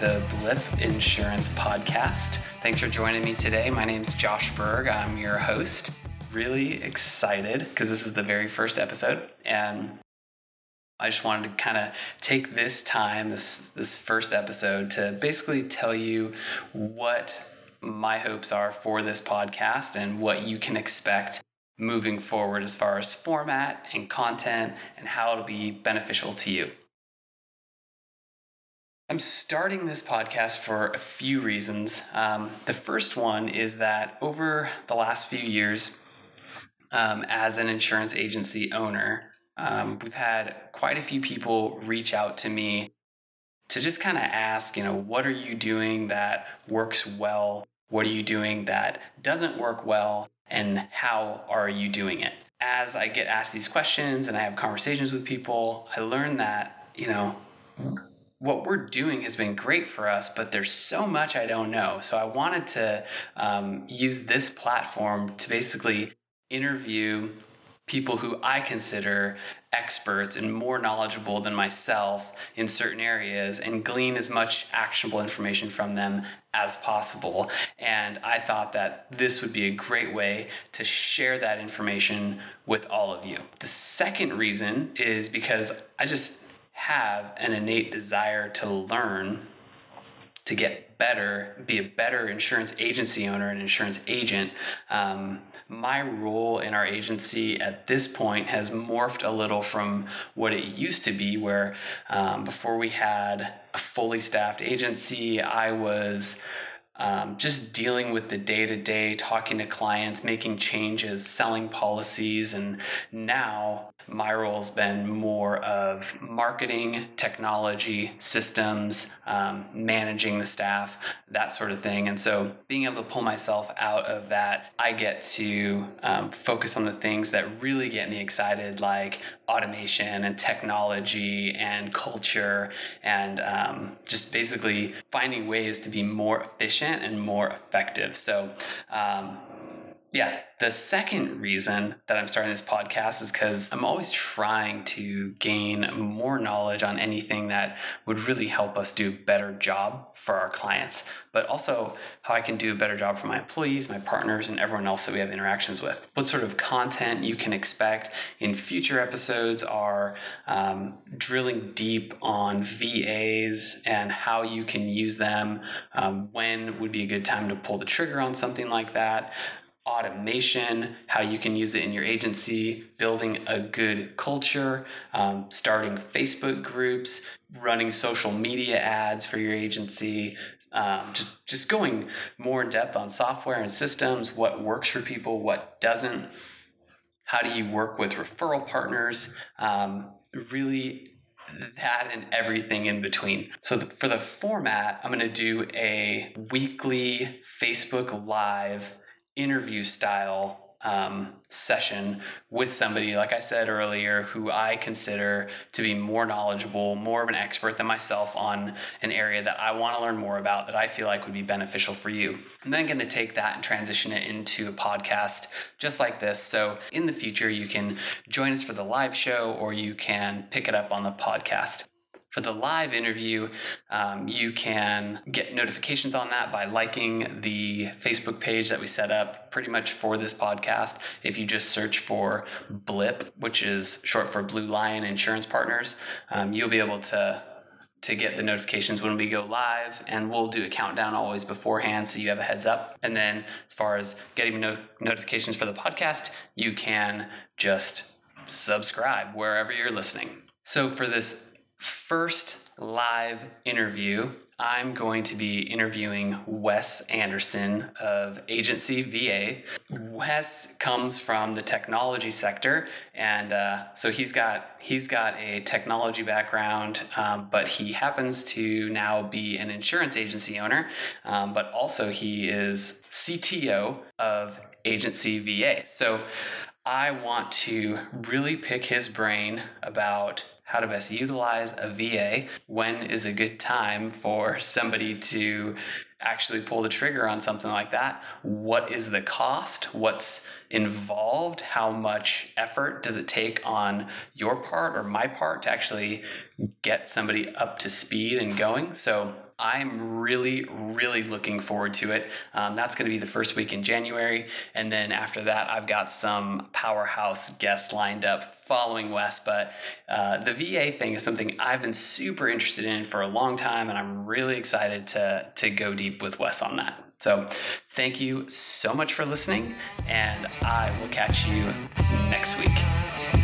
the Blip Insurance Podcast. Thanks for joining me today. My name is Josh Berg. I'm your host. Really excited because this is the very first episode, and I just wanted to kind of take this time, this this first episode, to basically tell you what my hopes are for this podcast and what you can expect moving forward as far as format and content and how it'll be beneficial to you. I'm starting this podcast for a few reasons. Um, the first one is that over the last few years, um, as an insurance agency owner, um, we've had quite a few people reach out to me to just kind of ask, you know, what are you doing that works well? What are you doing that doesn't work well? And how are you doing it? As I get asked these questions and I have conversations with people, I learn that, you know, what we're doing has been great for us, but there's so much I don't know. So I wanted to um, use this platform to basically interview people who I consider experts and more knowledgeable than myself in certain areas and glean as much actionable information from them as possible. And I thought that this would be a great way to share that information with all of you. The second reason is because I just have an innate desire to learn to get better, be a better insurance agency owner and insurance agent. Um, my role in our agency at this point has morphed a little from what it used to be, where um, before we had a fully staffed agency, I was um, just dealing with the day to day, talking to clients, making changes, selling policies. And now my role has been more of marketing, technology, systems, um, managing the staff, that sort of thing. And so being able to pull myself out of that, I get to um, focus on the things that really get me excited, like automation and technology and culture, and um, just basically finding ways to be more efficient and more effective. So, um, yeah, the second reason that I'm starting this podcast is because I'm always trying to gain more knowledge on anything that would really help us do a better job for our clients, but also how I can do a better job for my employees, my partners, and everyone else that we have interactions with. What sort of content you can expect in future episodes are um, drilling deep on VAs and how you can use them, um, when would be a good time to pull the trigger on something like that automation, how you can use it in your agency, building a good culture, um, starting Facebook groups, running social media ads for your agency, um, just just going more in depth on software and systems, what works for people, what doesn't. How do you work with referral partners? Um, really that and everything in between. So the, for the format, I'm going to do a weekly Facebook Live interview style um, session with somebody, like I said earlier, who I consider to be more knowledgeable, more of an expert than myself on an area that I want to learn more about that I feel like would be beneficial for you. I'm then going to take that and transition it into a podcast just like this. So in the future, you can join us for the live show or you can pick it up on the podcast. For the live interview, um, you can get notifications on that by liking the Facebook page that we set up pretty much for this podcast. If you just search for BLIP, which is short for Blue Lion Insurance Partners, um, you'll be able to to get the notifications when we go live and we'll do a countdown always beforehand so you have a heads up and then as far as getting no- notifications for the podcast you can just subscribe wherever you're listening so for this first live interview, I'm going to be interviewing Wes Anderson of Agency VA. Wes comes from the technology sector, and uh, so he's got he's got a technology background, um, but he happens to now be an insurance agency owner. Um, but also he is CTO of Agency VA. So I want to really pick his brain about how to best utilize a VA, when is a good time for somebody to actually pull the trigger on something like that, what is the cost, what's involved? How much effort does it take on your part or my part to actually get somebody up to speed and going? So I'm really, really looking forward to it. Um, that's going to be the first week in January. And then after that, I've got some powerhouse guests lined up following Wes. But uh, the VA thing is something I've been super interested in for a long time. And I'm really excited to, to go deep with Wes on that. So thank you so much for listening. And I will catch you next week.